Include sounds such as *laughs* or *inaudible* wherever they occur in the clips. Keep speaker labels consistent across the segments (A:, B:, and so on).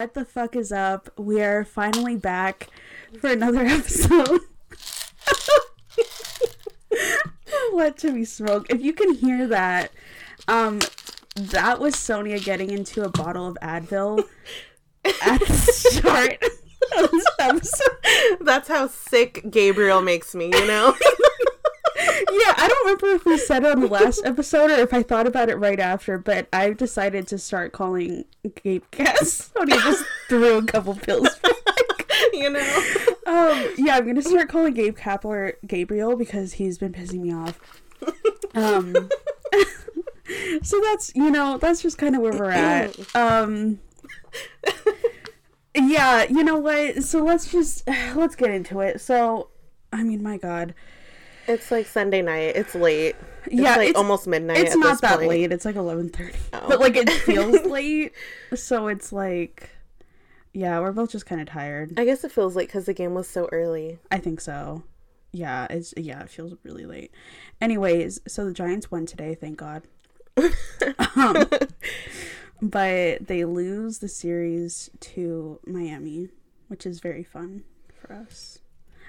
A: What the fuck is up? We are finally back for another *laughs* episode. *laughs* Let Timmy smoke. If you can hear that, um, that was Sonia getting into a bottle of Advil at the start of this episode.
B: That's how sick Gabriel makes me, you know? *laughs*
A: yeah, I don't remember if we said it on the last episode or if I thought about it right after, but I've decided to start calling Gabe Cass. Sonia just threw a couple pills. Back. *laughs*
B: you know?
A: Um, yeah, I'm gonna start calling Gabe Kapler Gabriel because he's been pissing me off. Um, *laughs* so that's you know that's just kind of where we're at. *clears throat* Um, yeah, you know what? So let's just *sighs* let's get into it. So, I mean, my God,
B: It's like Sunday night. It's late. It's
A: Yeah,
B: like
A: it's-
B: almost midnight.
A: it's not that
B: point.
A: late. It's like eleven thirty,
B: Oh.
A: but like it feels *laughs* late. So it's like, yeah, we're both just kind of tired.
B: I guess it feels late because the game was so early.
A: I think so. Yeah, it's yeah, it feels really late. Anyways, so the Giants won today, thank God. um, *laughs* but they lose the series to Miami, which is very fun for us.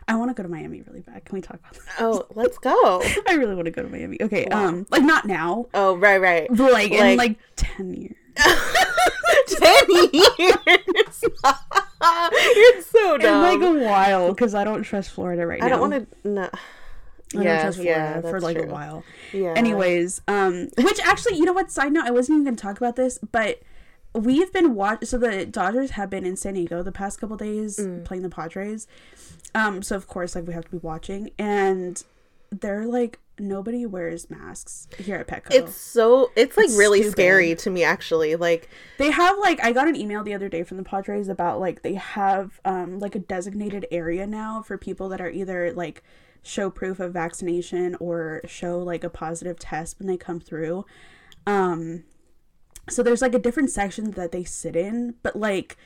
A: I want to go to Miami really bad. Can we talk about that?
B: Oh, *laughs* let's go.
A: I really want to go to Miami. Okay, um, like not now,
B: Oh, right, right.
A: but like, in
B: Like-
A: like ten years. *laughs*
B: Ten years. *laughs* You're so
A: In
B: dumb.
A: like a while, because I don't trust Florida right now.
B: I don't want to. No.
A: I don't
B: Yes,
A: trust
B: yeah,
A: Florida for like a while.
B: Yeah.
A: Anyways, um, which actually, you know what? Side note, I wasn't even gonna talk about this, but we've been watch. So the Dodgers have been in San Diego the past couple days
B: Mm.
A: playing the Padres. Um, so of course, like we have to be watching, and they're like nobody wears masks here at Petco.
B: It's so. It's like
A: It's
B: really
A: stupid.
B: scary to me, actually. Like,
A: they have like I got an email the other day from the Padres about like they have um like a designated area now for people that are either like show proof of vaccination or show like a positive test when they come through. Um so there's like a different section that they sit in, but like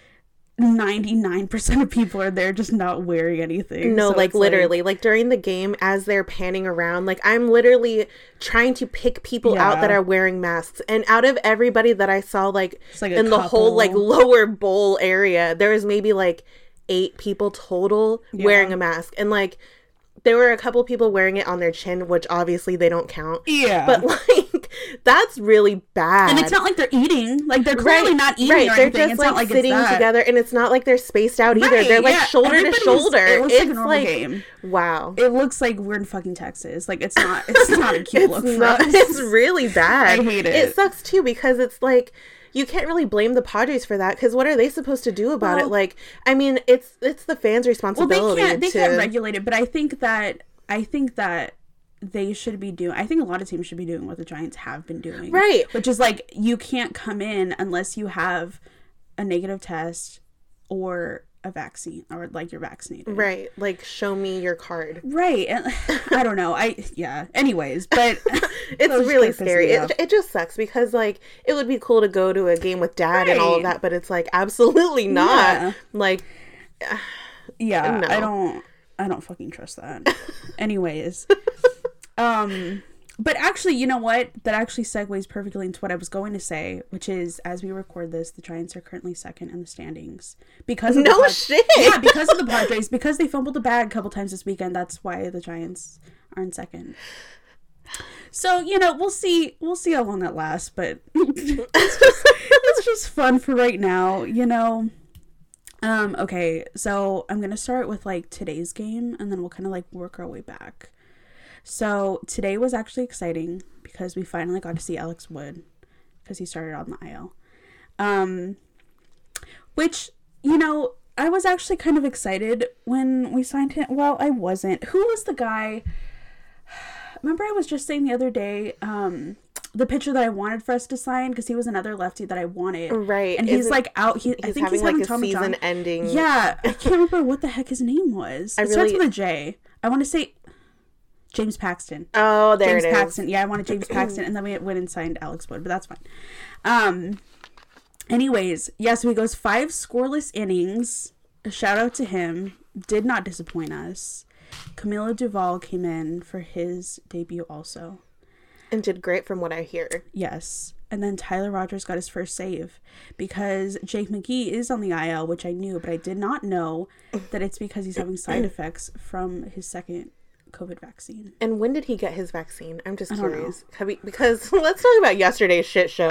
A: 99% of people are there just not wearing anything.
B: no,
A: So
B: like literally, like, during the game, as they're panning around, like I'm literally trying to pick people out that are wearing masks. And out of everybody that I saw, like,
A: like,
B: in the whole like lower bowl area, there was maybe like eight people total wearing a mask, and like there were a couple people wearing it on their chin, which obviously they don't count.
A: yeah.
B: But *laughs* like that's really bad.
A: and it's not like they're eating. Like they're clearly not eating
B: Right,
A: or
B: they're
A: anything.
B: just
A: it's
B: like
A: not like
B: sitting together, and it's not like they're spaced out either.
A: Right,
B: they're like
A: yeah.
B: shoulder to
A: Everybody was-
B: shoulder.
A: it looks
B: it's
A: like a normal
B: like
A: game.
B: wow.
A: it looks like we're in fucking Texas. Like it's not. It's not a cute *laughs*
B: It's
A: look
B: not. *laughs* It's really bad.
A: I hate it.
B: It sucks too because it's like you can't really blame the Padres for that because what are they supposed to do about
A: Well-
B: it? Like, I mean, it's it's the fans'
A: well,
B: responsibility
A: they can't. They
B: to.
A: can't regulate it. But I think that I think that they should be doing. I think a lot of teams should be doing what the Giants have been doing.
B: Right.
A: Which is like you can't come in unless you have a negative test or a vaccine or like you're vaccinated.
B: Right, like show me your card.
A: Right. And *laughs* I don't know. I yeah. Anyways, but *laughs*
B: It's really scary. It, it just sucks because like it would be cool to go to a game with dad and all of that, but it's like absolutely not.
A: Yeah.
B: Like
A: yeah *sighs*
B: No.
A: i don't i don't fucking trust that *laughs* anyways um but actually you know what? That actually segues perfectly into what i was going to say which is as we record this the giants are currently second in the standings. Because of the
B: no
A: Pad-
B: shit.
A: yeah because of the *laughs* padres. Because they fumbled the bag a couple times this weekend that's why the giants are in second. So you know we'll see we'll see how long that lasts but *laughs* it's just it's just fun for right now you know? Um, okay, so I'm gonna start with like today's game and then we'll kind of like work our way back. So today was actually exciting because we finally got to see Alex Wood because he started on the IL. Um, which, you know, I was actually kind of excited when we signed him. Well, I wasn't. Who was the guy? *sighs* Remember, I was just saying the other day, um, the pitcher that I wanted for us to sign because he was another lefty that I wanted.
B: Right.
A: And he's
B: Isn't-
A: like out. He, I think
B: having
A: he's
B: like
A: having
B: a
A: Tommy
B: season
A: John.
B: ending.
A: Yeah, I can't remember what the heck his name was. *laughs*
B: I
A: it starts
B: really-
A: with a J. I want to say James Paxton.
B: Oh, there it is.
A: James
B: it is.
A: Paxton. Yeah, I wanted James *clears throat* Paxton, and then we went and signed Alex Wood, but that's fine. Um. Anyways, yeah, so he goes five scoreless innings. A shout out to him. Did not disappoint us. Camilo Doval came in for his debut also.
B: And did great from what I hear.
A: Yes. And then Tyler Rogers got his first save because Jake McGee is on the IL, which I knew, but I did not know that it's because he's having side *clears throat* effects from his second COVID vaccine.
B: And when did he get his vaccine? I'm just curious. We, because *laughs* let's talk about yesterday's shit show.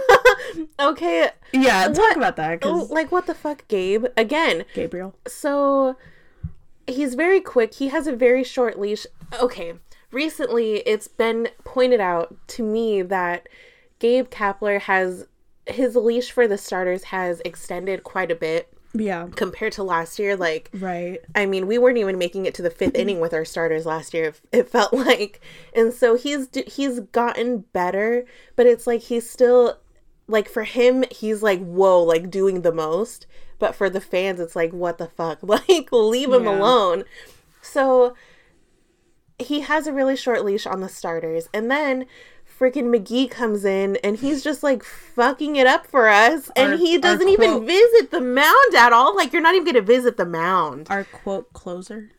B: *laughs* okay.
A: Yeah, talk about that.
B: Cause oh, like, what the fuck, Gabe? Again,
A: Gabriel.
B: So he's very quick. He has a very short leash. Okay. Recently, it's been pointed out to me that Gabe Kapler has his leash for the starters has extended quite a bit.
A: Yeah.
B: Compared to last year, like
A: right.
B: I mean, we weren't even making it to the fifth inning with our starters last year. It felt *laughs* like, and so he's he's gotten better, but it's like he's still like for him, he's like whoa, like doing the most. But for the fans, it's like what the fuck, *laughs* like leave him yeah. alone. So he has a really short leash on the starters, and then freaking McGee comes in and he's just like fucking it up for us. Our, and he doesn't quote, even visit the mound at all. Like, you're not even going to visit the mound.
A: Our quote closer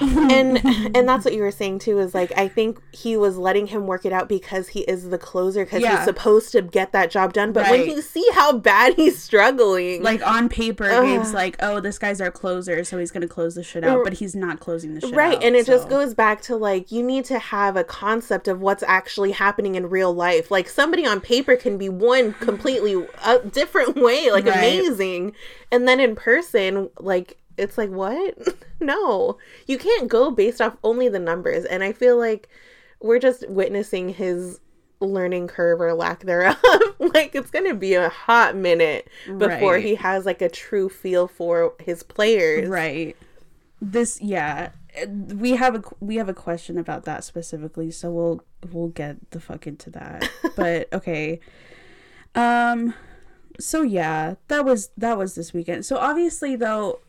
B: and and that's what you were saying too is like I think he was letting him work it out because he is the closer because yeah. he's supposed to get that job done. But right. when you see how bad he's struggling,
A: like on paper, uh, Gabe's like, oh, this guy's our closer, so he's gonna close the shit out, but he's not closing the shit out.
B: right.
A: Out,
B: and it so. just goes back to like you need to have a concept of what's actually happening in real life. Like somebody on paper can be one completely a different way, like right. amazing, and then in person, like it's like what? *laughs* No. You can't go based off only the numbers and i feel like we're just witnessing his learning curve or lack thereof. *laughs* Like it's gonna be a hot minute before right. he has like a true feel for his players.
A: Right. This yeah we have a we have a question about that specifically so we'll we'll get the fuck into that. *laughs* But okay. Um so yeah that was that was this weekend. So obviously though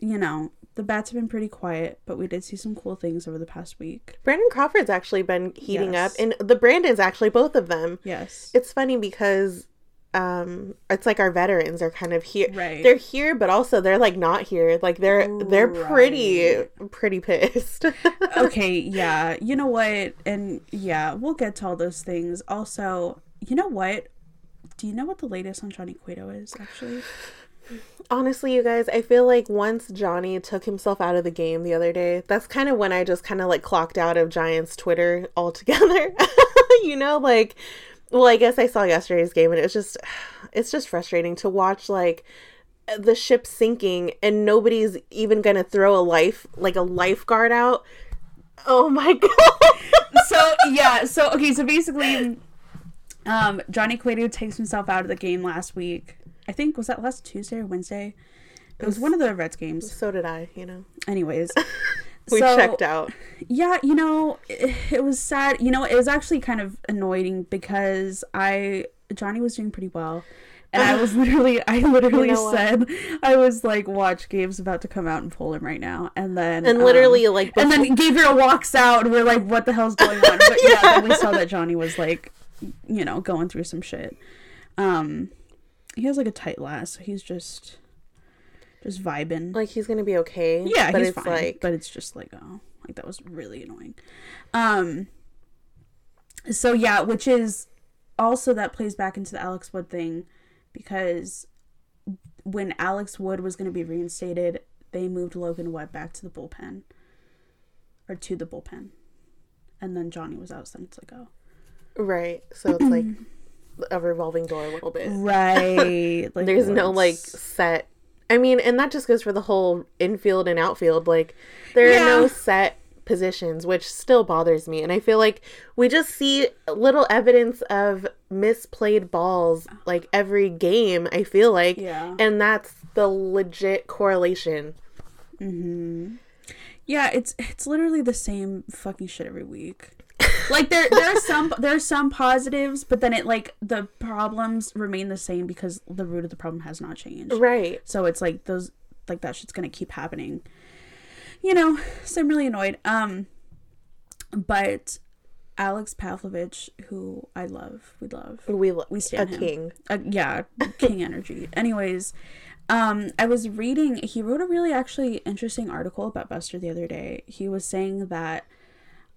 A: you know, the bats have been pretty quiet, but we did see some cool things over the past week.
B: Brandon Crawford's actually been heating yes. up, and the Brandons actually both of them.
A: Yes,
B: it's funny because um it's like our veterans are kind of here
A: right.
B: they're here but also they're like not here. Like they're they're right. pretty pretty pissed. *laughs*
A: Okay yeah. You know what? And yeah we'll get to all those things. Also you know what? Do you know what the latest on johnny cueto is actually
B: honestly, you guys, I feel like once Johnny took himself out of the game the other day, that's kind of when I just kind of like clocked out of Giants Twitter altogether. *laughs* you know, like, well, I guess I saw yesterday's game and it was just, *sighs* it's just frustrating to watch like the ship sinking and nobody's even gonna throw a life, like a lifeguard out. Oh my *laughs* god.
A: so, yeah, so, okay, so basically, um, Johnny Cueto takes himself out of the game last week I think was that last Tuesday or Wednesday. It was one of the Reds games.
B: So did I, you know.
A: Anyways, *laughs*
B: we so, checked out.
A: Yeah, you know, it, it, was sad. You know, it was actually kind of annoying because I Johnny was doing pretty well. And I was *laughs* literally, I literally you know said, I was like, "Watch, Gabe's about to come out and pull him right now," and then,
B: and literally, um, like,
A: before- and then Gabriel walks out, and we're like, "What the hell's going on?" *laughs* But yeah, yeah then we saw that Johnny was like, you know, going through some shit. Um, he has like a tight last, so he's just just vibing.
B: Like he's gonna be okay.
A: Yeah, but he's it's fine. Like... But it's just like oh, like that was really annoying. Um. So yeah, which is also that plays back into the Alex Wood thing, because when Alex Wood was gonna be reinstated, they moved Logan Webb back to the bullpen, or to the bullpen, and then Johnny was out since ago.
B: Right. So it's like *clears throat* a revolving door a little bit.
A: Right. *laughs*
B: Like There's no like set. I mean, and that just goes for the whole infield and outfield. Like there yeah. are no set positions, which still bothers me. And I feel like we just see little evidence of misplayed balls like every game, I feel like.
A: Yeah.
B: And that's the legit correlation.
A: Mm-hmm. Yeah, it's it's literally the same fucking shit every week like there there are some there are some positives, but then it like the problems remain the same because the root of the problem has not changed.
B: Right.
A: So it's like those like that shit's gonna keep happening. You know, so I'm really annoyed. Um but Alex Pavlovic, who I love, we love,
B: we love, we stand a him. king,
A: uh, yeah, king energy. Anyways, um, I was reading. He wrote a really actually interesting article about Buster the other day. He was saying that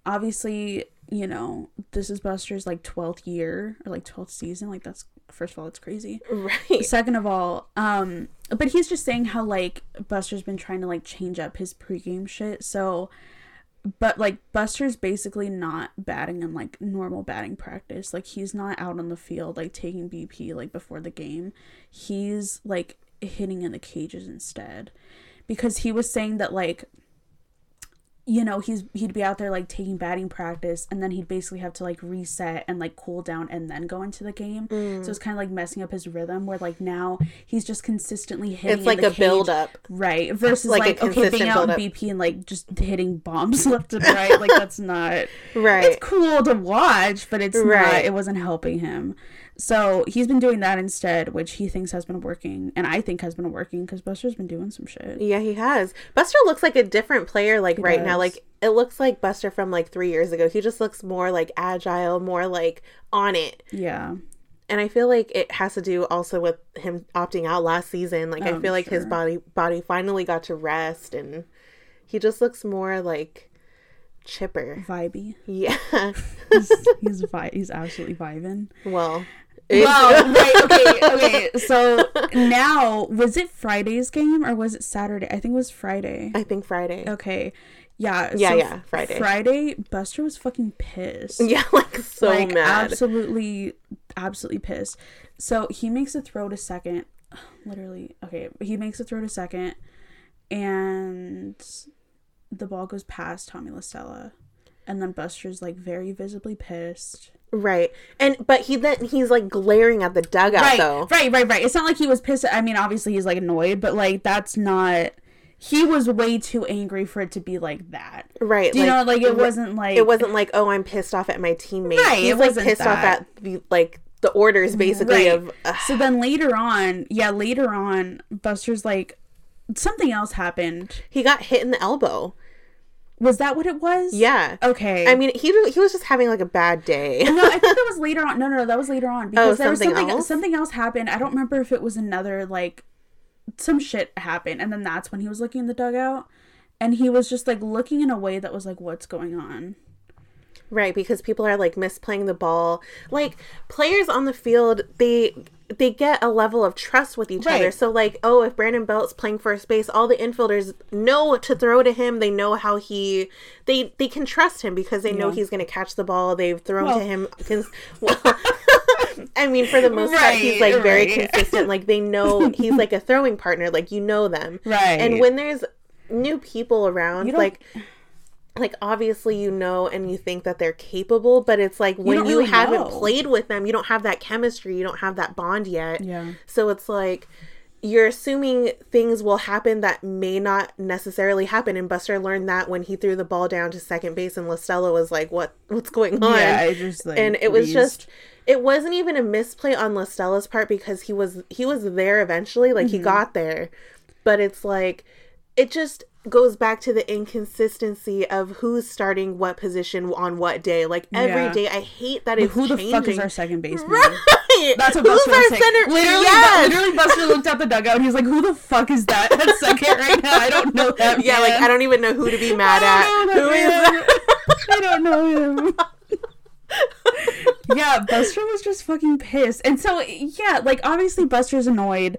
A: obviously you know, this is Buster's like 12th year or like 12th season. Like that's first of all, it's crazy.
B: Right.
A: Second of all, um but he's just saying how like Buster's been trying to like change up his pregame shit. So but like Buster's basically not batting in like normal batting practice. Like he's not out on the field like taking BP like before the game. He's like hitting in the cages instead. Because he was saying that like you know he's he'd be out there like taking batting practice and then he'd basically have to like reset and like cool down and then go into the game
B: Mm.
A: so it's kind of like messing up his rhythm where like now he's just consistently hitting
B: It's like a
A: cage.
B: build up.
A: right versus
B: Like
A: like, okay being out in bp and like just hitting bombs *laughs* left and right like that's not *laughs*
B: Right.
A: it's cool to watch but it's not
B: Right.
A: it wasn't helping him so he's been doing that instead which he thinks has been working and i think has been working because buster's been doing some shit
B: Yeah, he has. Buster looks like a different player like right now. Like it looks like Buster from like 3 years ago. He just looks more like agile, more like on it.
A: yeah
B: And I feel like it has to do also with him opting out last season. Like I
A: Oh,
B: feel like his body body finally got to rest and he just looks more like chipper.
A: vibey
B: Yeah. *laughs*
A: he's he's, vi- he's *laughs* absolutely vibing
B: well,
A: Well, *laughs* right, okay, okay. So *laughs* now, was it Friday's game or was it Saturday? I think it was Friday.
B: I think Friday.
A: Okay, yeah,
B: Yeah,
A: so
B: yeah, Friday.
A: Friday, Buster was fucking pissed. *laughs*
B: Yeah, like so
A: like
B: mad.
A: absolutely, absolutely pissed. So he makes a throw to second, *sighs* literally. Okay, he makes a throw to second, and the ball goes past Tommy La Stella, and then Buster's like very visibly pissed.
B: Right. And but he then he's like glaring at the dugout
A: right,
B: though.
A: Right, right, right. It's not like he was pissed. I mean, obviously he's like annoyed, but like that's not. He was way too angry for it to be like that.
B: Right.
A: Do you know, like it wasn't like
B: it wasn't like, oh, I'm pissed off at my teammate.
A: Right,
B: He's
A: it
B: like
A: wasn't
B: pissed off at the like the orders basically
A: Right.
B: of.
A: So then later on, yeah, later on, Buster's like something else happened.
B: he got hit in the elbow.
A: Was that what it was?
B: Yeah.
A: Okay.
B: I mean, he he was just having like a bad day.
A: no, I think that *laughs* was later on. No, no, no, that was later on oh, because there was
B: Oh, something
A: something
B: else?
A: something else happened. I don't remember if it was another like some shit happened, and then that's when he was looking in the dugout, and he was just like looking in a way that was like, "What's going on?"
B: Right, because people are like misplaying the ball. Like players on the field, they they get a level of trust with each other. So like, oh, if Brandon Belt's playing first base, all the infielders know to throw to him. They know how he they they can trust him because they know he's going to catch the ball. They've thrown
A: Well-
B: to him cuz well, *laughs* I mean, for the most part, he's
A: Right,
B: like very
A: right.
B: consistent. Like they know *laughs* he's like a throwing partner. Like you know them,
A: Right.
B: And when there's new people around, like like obviously you know and you think that they're capable but it's like when you
A: really
B: haven't
A: know.
B: played with them you don't have that chemistry you don't have that bond yet
A: Yeah.
B: so it's like you're assuming things will happen that may not necessarily happen and buster learned that when he threw the ball down to second base and La Stella was like what what's going on
A: Yeah, I just like
B: and it was just it wasn't even a misplay on La Stella's part because he was he was there eventually like he
A: Mm-hmm.
B: got there but it's like it just goes back to the inconsistency of who's starting what position on what day like every
A: Yeah.
B: day i hate that it's
A: who the
B: changing
A: fuck is our second *laughs* baseman?
B: right
A: That's what Buster was
B: our
A: saying.
B: center
A: Literally,
B: yes!
A: Bu- literally, Buster looked at the dugout and he's like, "Who the fuck is that at second right now? I don't know that." *laughs*
B: yeah like i don't even know who to be mad at
A: I don't know
B: who is
A: that
B: that.
A: I don't know him. *laughs* yeah, Buster was just fucking pissed. And so, yeah, like, obviously, Buster's annoyed.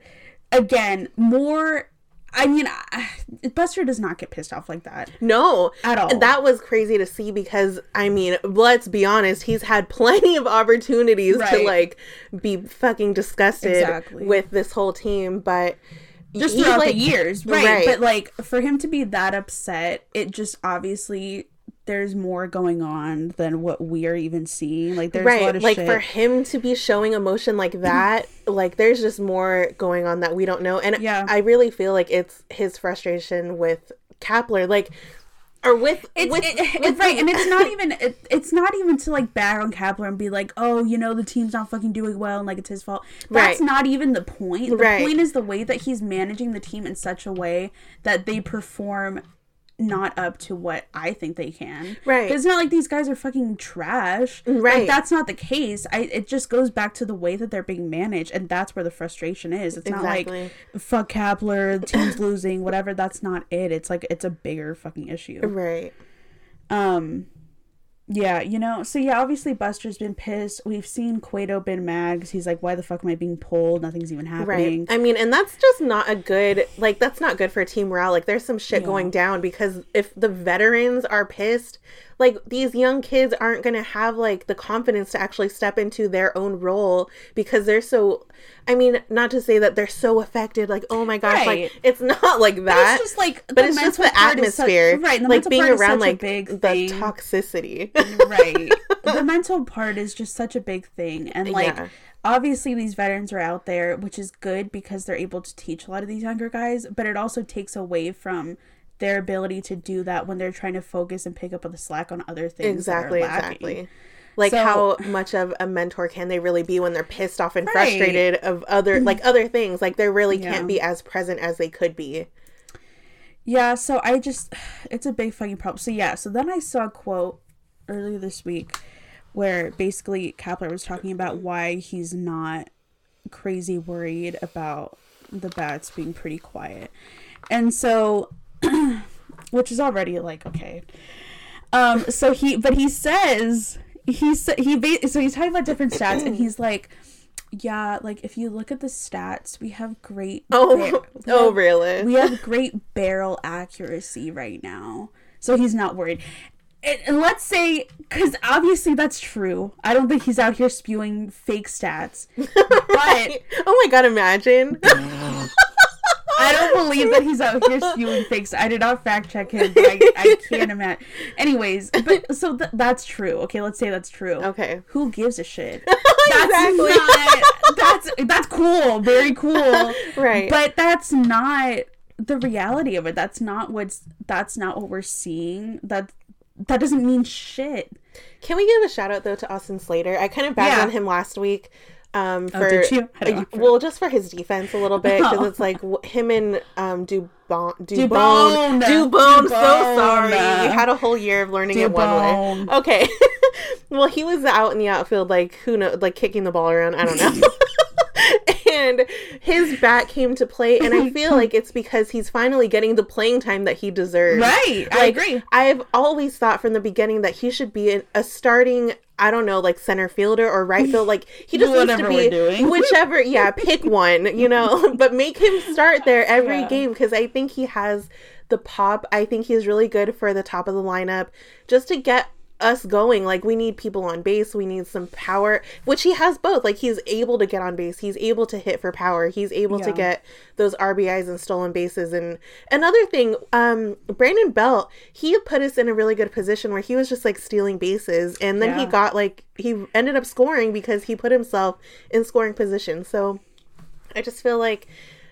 A: Again, more. I mean, I- Buster does not get pissed off like that.
B: No,
A: At all.
B: That was crazy to see because I mean, let's be honest, he's had plenty of opportunities to like be fucking disgusted
A: Exactly.
B: with this whole team, but
A: Just throughout
B: like-
A: the years, right.
B: right.
A: But, like, for him to be that upset, it just obviously. There's more going on than what we're even seeing. Like there's a lot
B: right,
A: of
B: like
A: shit.
B: for him to be showing emotion like that, *clears throat* like there's just more going on that we don't know, and
A: Yeah.
B: I really feel like it's his frustration with Kapler, like. Or with,
A: It's,
B: with,
A: it-
B: with
A: it's right, and it's not even it, it's not even to like bag on Kapler and be like, oh, you know, the team's not fucking doing well and like it's his fault. That's
B: Right.
A: not even the point. The
B: Right.
A: point is the way that he's managing the team in such a way that they perform not up to what I think they can.
B: Right.
A: It's not like these guys are fucking trash.
B: Right.
A: Like, that's not the case. I it just goes back to the way that they're being managed, and that's where the frustration is. It's not like fuck Kapler, the team's losing, whatever. That's not it. It's like it's a bigger fucking issue.
B: right.
A: Um Yeah, you know, so yeah, obviously Buster's been pissed. We've seen Cueto been mad 'cause he's like, why the fuck am I being pulled? Nothing's even happening.
B: Right. I mean, and that's just not a good like that's not good for team morale. Like there's some shit
A: Yeah.
B: going down because if the veterans are pissed, like these young kids aren't going to have like the confidence to actually step into their own role because they're so I mean, not to say that they're so affected like, oh my gosh,
A: Right.
B: like it's not like
A: But
B: that.
A: it's just like,
B: but it's just the atmosphere,
A: right? The
B: like being around like
A: big
B: the
A: thing.
B: toxicity.
A: right. *laughs* The mental part is just such a big thing. And like
B: Yeah.
A: obviously these veterans are out there, which is good because they're able to teach a lot of these younger guys, but it also takes away from their ability to do that when they're trying to focus and pick up on the slack on other things.
B: exactly, exactly. Like
A: So-
B: how much of a mentor can they really be when they're pissed off and
A: Right.
B: frustrated of other like other things? Like they really
A: Yeah.
B: can't be as present as they could be.
A: Yeah, so I just *sighs* it's a big fucking problem. So yeah, so then I saw a quote earlier this week where basically Kapler was talking about why he's not crazy worried about the bats being pretty quiet. And so *clears throat* which is already like okay. Um so he but he says he said he ba- so he's talking about different stats and he's like yeah, like if you look at the stats, we have great *laughs*
B: Oh,
A: bar- we
B: oh,
A: have-
B: really?
A: we have great barrel accuracy right now. So he's not worried. And, and let's say, because obviously that's true. I don't think he's out here spewing fake stats. *laughs* But
B: oh my god, imagine. *laughs*
A: I don't believe that he's out here spewing fake stats. I did not fact check him, I, I can't imagine. Anyways, but so th- that's true. Okay, let's say that's true.
B: Okay.
A: Who gives a shit? *laughs* That's
B: Exactly.
A: not. That's that's cool. Very cool.
B: Right.
A: But that's not the reality of it. That's not what's. That's not what we're seeing. That that doesn't mean shit.
B: Can we give a shout out though to Austin Slater? I kind of bagged
A: Yeah.
B: on him last week. Um, for
A: Oh, did you? Know.
B: well, just for his defense a little bit because
A: Oh.
B: it's like w- him and um Dubon. *laughs*
A: Dubone
B: Dubone. So sorry, you had a whole year of learning it one way. Okay, *laughs* well he was out in the outfield like who know like kicking the ball around. I don't know. *laughs* and his bat came to play, and I feel *laughs* like it's because he's finally getting the playing time that he deserves.
A: Right. I agree.
B: I've always thought from the beginning that he should be an, a starting, I don't know, like center fielder or right field. Like he *laughs* just needs to be *laughs* whichever. Yeah, pick one, you know, but make him start there every
A: Yeah.
B: game because I think he has the pop. I think he's really good for the top of the lineup just to get us going like we need people on base we need some power which he has both like he's able to get on base he's able to hit for power he's able to get those RBIs and stolen bases and another thing um Brandon Belt he put us in a really good position where he was just like stealing bases and then he got like he ended up scoring because he put himself in scoring position so I just feel like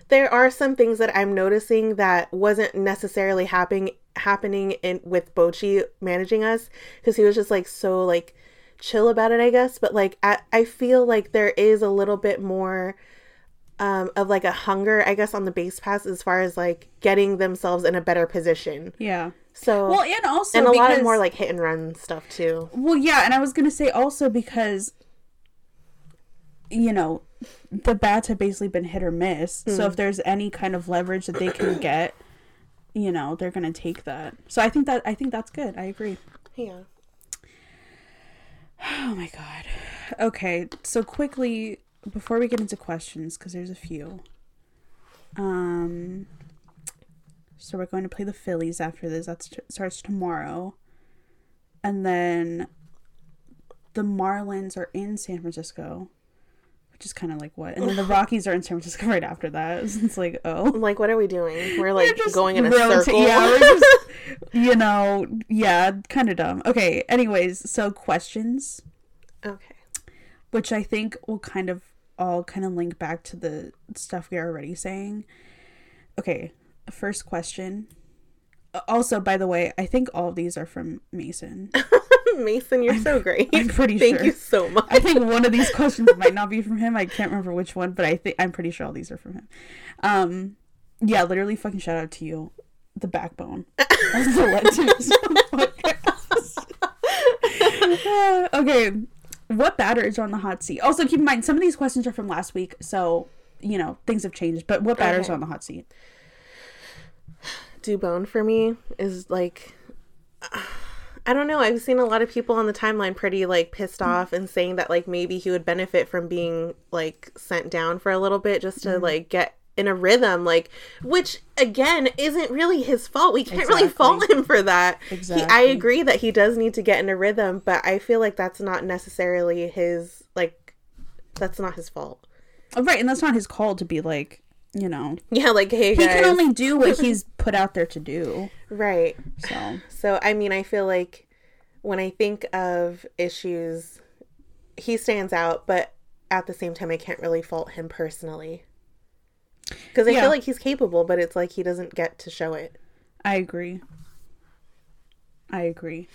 B: there are some things that I'm noticing that wasn't necessarily happening happening in with Bochy managing us because he was just like so like chill about it, I guess. But like I, I feel like there is a little bit more um, of like a hunger, I guess, on the base pass as far as like getting themselves in a better position.
A: Yeah.
B: So
A: Well, and also
B: and a lot of more like hit and run stuff too.
A: Well, yeah, and I was gonna say also because you know the bats have basically been hit or miss. So if there's any kind of leverage that they can get, you know, they're gonna take that. So I think that I think that's good. I agree.
B: Yeah. *sighs*
A: Oh my god. Okay, so quickly before we get into questions, because there's a few. Um. So we're going to play the Phillies after this. That starts tomorrow, and then the Marlins are in San Francisco, is kind of like what, and then the Rockies are in San Francisco right after that. *laughs* It's like oh,
B: I'm like, what are we doing? We're like
A: just
B: going in a
A: rota-
B: circle.
A: Yeah, we're *laughs* just, you know, yeah, kind of dumb. Okay, anyways, so questions,
B: okay.
A: which I think will kind of all kind of link back to the stuff we are already saying. Okay, first question. Uh, Also, by the way, I think all of these are from Mason. *laughs* *laughs*
B: Mason, you're so great.
A: I'm pretty
B: Thank
A: sure.
B: you so much.
A: I think one of these questions might not be from him. I can't remember which one, but I think I'm pretty sure all these are from him. Um, yeah, literally, fucking shout out to you, the backbone *laughs* the Legends *laughs* podcast. Uh, okay, what batter is on the hot seat? Also, keep in mind some of these questions are from last week, so you know things have changed. But what batter is
B: Okay.
A: on the hot seat? *sighs*
B: Dubone for me is like I don't know. I've seen a lot of people on the timeline pretty like pissed off and saying that like maybe he would benefit from being like sent down for a little bit just to
A: Mm-hmm.
B: like get in a rhythm like which again isn't really his fault. We can't really fault him for that. He, I agree that he does need to get in a rhythm, but I feel like that's not necessarily his like that's not his fault.
A: Oh, right, and that's not his call to be like, you know, *laughs*
B: Yeah, like hey
A: he
B: guys.
A: can only do what he's *laughs* put out there to do.
B: right.
A: So
B: So, I mean, I feel like when I think of issues, he stands out, but at the same time, I can't really fault him personally. Because I
A: Yeah.
B: feel like he's capable, but it's like he doesn't get to show it.
A: I agree. I agree.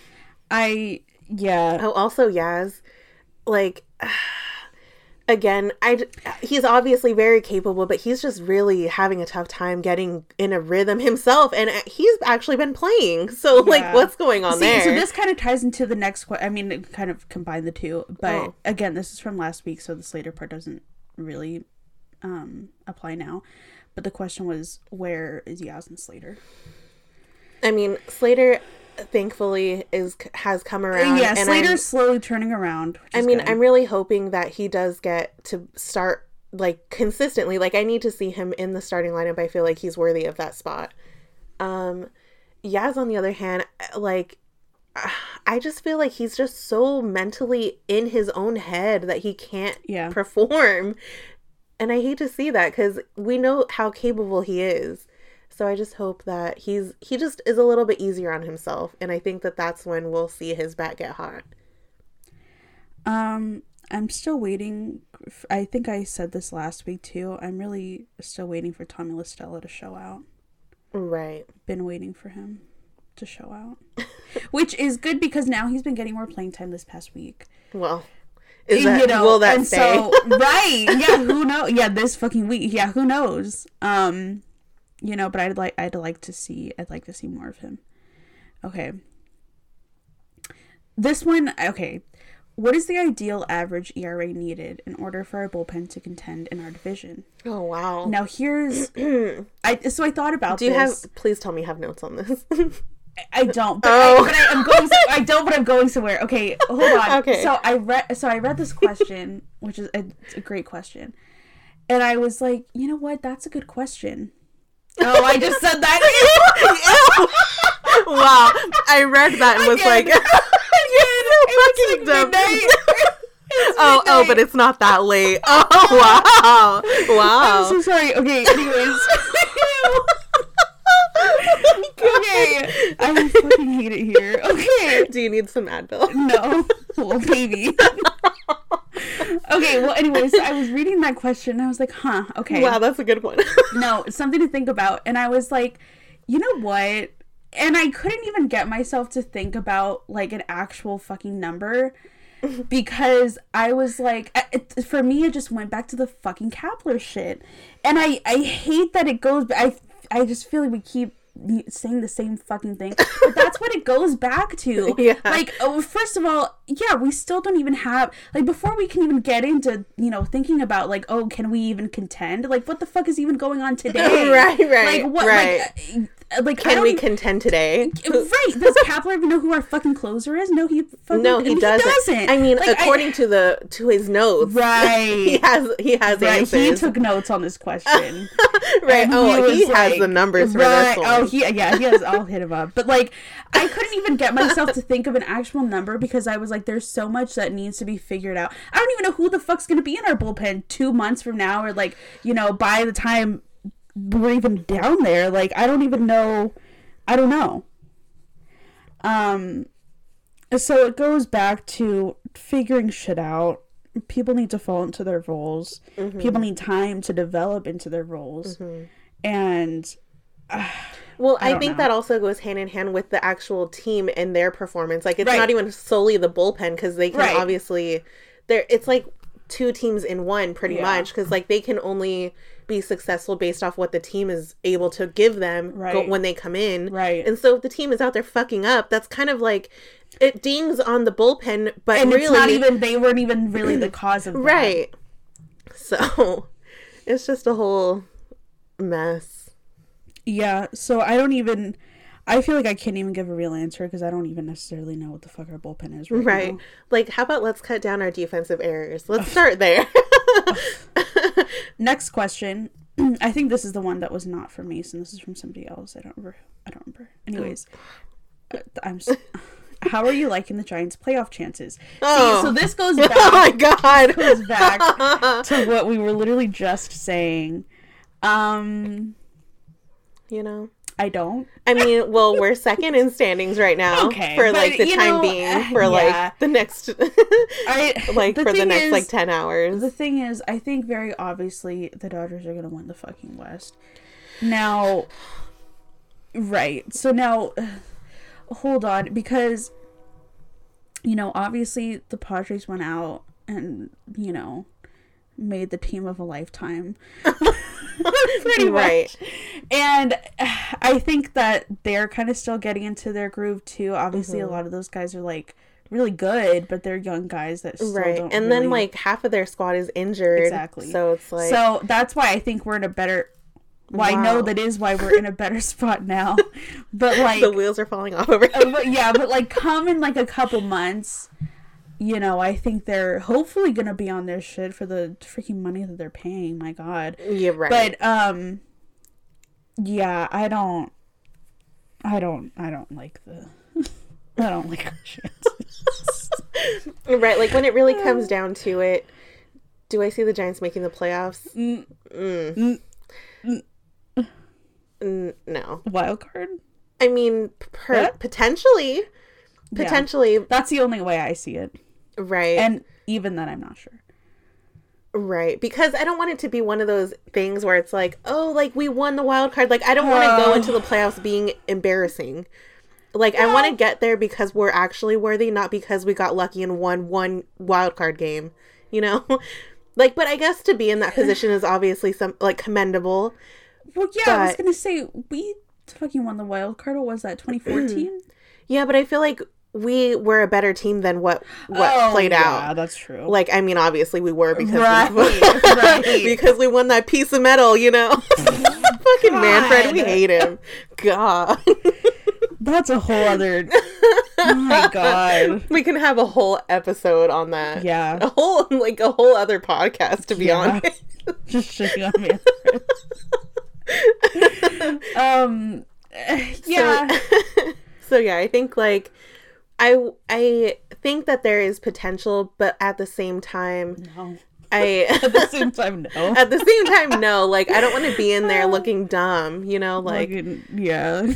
A: I yeah.
B: Oh, also, Yaz, like, again, I he's obviously very capable, but he's just really having a tough time getting in a rhythm himself, and uh, he's actually been playing. So, like, what's going on
A: See,
B: there?
A: so this kind of ties into the next question. I mean, it kind of combine the two, but
B: Oh.
A: again, this is from last week, so the Slater part doesn't really um apply now. But the question was, where is Yaz and Slater?
B: I mean, Slater, thankfully, is has come around.
A: yeah,
B: and
A: Slater's
B: I'm-
A: slowly turning around. Which
B: I mean,
A: good.
B: I'm really hoping that he does get to start like consistently. Like I need to see him in the starting lineup. I feel like he's worthy of that spot. Um Yaz on the other hand, like I just feel like he's just so mentally in his own head that he can't
A: Yeah.
B: perform. And I hate to see that cuz we know how capable he is. So I just hope that he's he just is a little bit easier on himself and I think that that's when we'll see his bat get hot.
A: Um, I'm still waiting. I think I said this last week too. I'm really still waiting for Tommy La Stella to show out.
B: Right.
A: Been waiting for him to show out, *laughs* which is good because now he's been getting more playing time this past week.
B: Well, is that
A: you know,
B: will that
A: and
B: stay?
A: so *laughs* right? Yeah, who knows? Yeah, this fucking week. Yeah, who knows? Um, you know, but I'd like I'd like to see I'd like to see more of him. Okay. This one, okay. What is the ideal average ERA needed in order for our bullpen to contend in our division?
B: oh wow.
A: Now here's *clears throat* I so I thought about
B: Do you
A: this.
B: have? Please tell me you have notes on this.
A: I don't. But,
B: Oh.
A: I, but I, am going. I don't. But I'm going somewhere. Okay, hold on. *laughs*
B: Okay.
A: So I read. So I read this question, which is a, a great question, and I was like, you know what? That's a good question. Oh, I just said that. *laughs*
B: wow. I read that and was
A: Again. *laughs*
B: like, you're so fucking dumb. *laughs* Oh, oh, but it's not that late. Oh, wow. Wow.
A: I'm so sorry. Okay. Anyways. okay. I fucking hate it here. Okay.
B: Do you need some Advil?
A: No. Well, maybe. Okay. Well, anyways, I was reading that question and I was like, huh. Okay.
B: Wow, that's a good one. *laughs*
A: no, something to think about. And I was like, you know what? And I couldn't even get myself to think about like an actual fucking number *laughs* because I was like, it, for me, it just went back to the fucking Kapler shit. And I, I hate that it goes, I, I just feel like we keep saying the same fucking thing but that's what it goes back to *laughs*
B: Yeah.
A: like oh, first of all yeah we still don't even have like before we can even get into you know thinking about like oh can we even contend like what the fuck is even going on *laughs* today
B: Right, right,
A: like what
B: right.
A: like uh, Uh, like
B: Can we contend today? *laughs*
A: right does Kapler even know who our fucking closer is no he fucking
B: No, he doesn't. I mean,
A: Like,
B: according to the to his notes, *laughs*
A: right?
B: he has he has
A: Right, he
B: answers.
A: took notes on this question. *laughs*
B: right. Oh,
A: was
B: he has
A: like-
B: the numbers for
A: right,
B: this one.
A: Oh, he yeah, he has. I'll hit him up. But like, I couldn't even get myself to think of an actual number because I was like, there's so much that needs to be figured out. I don't even know who the fuck's gonna be in our bullpen two months from now, or like, you know, by the time we're even down there. Like, I don't even know. I don't know. Um, so it goes back to figuring shit out. People need to fall into their roles.
B: Mm-hmm.
A: People need time to develop into their roles. And
B: Well, I,
A: don't
B: think
A: know.
B: that also goes hand in hand with the actual team and their performance. Like it's
A: Right.
B: not even solely the bullpen because they can
A: Right.
B: obviously there it's like two teams in one pretty
A: Yeah.
B: much because like they can only be successful based off what the team is able to give them go- when they come in.
A: Right.
B: And so if the team is out there fucking up, that's kind of like it dings on the bullpen, but
A: and
B: really
A: it's not even they weren't even really the *clears throat* cause of that.
B: right. So *laughs* it's just a whole mess.
A: Yeah, so I don't even I feel like I can't even give a real answer because I don't even necessarily know what the fuck our bullpen is right,
B: Right. Like, how about let's cut down our defensive errors? Let's start there. *laughs* *laughs*
A: Next question. *clears throat* I think this is the one that was not from Mason. This is from somebody else. I don't remember. I don't remember. Anyways, uh, I'm. s *laughs* how are you liking the Giants' playoff chances?
B: Oh.
A: See, so this goes back. *laughs*
B: oh my god.
A: goes back to what we were literally just saying. Um,
B: you know.
A: I don't.
B: I mean, well, we're second in standings right now
A: Okay,
B: for like the time
A: know,
B: being eh, for
A: yeah.
B: like the next *laughs*
A: I
B: like
A: the
B: for the next
A: is-
B: like 10 hours.
A: The thing is, I think very obviously the Dodgers are going to win the fucking West. Now, right. So now, *sighs* hold on, because, you know, obviously the Padres went out and, you know, made the team of a lifetime. *laughs* *laughs* Pretty much.
B: right.
A: And I think that they're kind of still getting into their groove too. Obviously,
B: Mm-hmm.
A: a lot of those guys are like really good, but they're young guys that still
B: Right. And then like half of their squad is injured.
A: Exactly.
B: So it's like
A: so that's why I think we're in a better. Well, I know that is why we're in a better *laughs* spot now, but like,
B: the wheels are falling off over
A: uh, but yeah, but like, come in like a couple months, you know, I think they're hopefully gonna be on their shit for the freaking money that they're paying. My God,
B: Yeah, right.
A: but um, yeah, I don't, I don't, I don't like the, *laughs* I don't like our chances. *laughs*
B: right, like when it really comes down to it, do I see the Giants making the playoffs?
A: Mm,
B: Mm. N- no.
A: Wild card.
B: I mean, per-
A: Yeah.
B: potentially, potentially,
A: That's the only way I see it,
B: right,
A: and even then, I'm not sure.
B: right. Because I don't want it to be one of those things where it's like, oh, like we won the wild card. Like I don't want to go into the playoffs being embarrassing. Like I want to get there because we're actually worthy, not because we got lucky and won one wild card game. You know, *laughs* like. But I guess to be in that position is obviously some like commendable.
A: Well, yeah, I was gonna say we fucking won the wild card. Or was that 2014? *clears throat*
B: Yeah, but I feel like we were a better team than what what played
A: Oh, Yeah,
B: out.
A: that's true.
B: Like, I mean, obviously we were because
A: Right, *laughs*
B: we,
A: right.
B: because we won that piece of metal, you know. *laughs* Fucking Manfred, we hate him. God,
A: that's a whole other. oh *laughs* my god.
B: we can have a whole episode on that.
A: Yeah,
B: a whole like a whole other podcast to be
A: Yeah.
B: honest.
A: just shitting on me. um. Yeah.
B: So, so yeah, I think like I I think that there is potential, but at the same time,
A: no.
B: I *laughs*
A: At the same time, no. *laughs*
B: at the same time no like i don't want to be in there *laughs* looking dumb you know like
A: Like, yeah.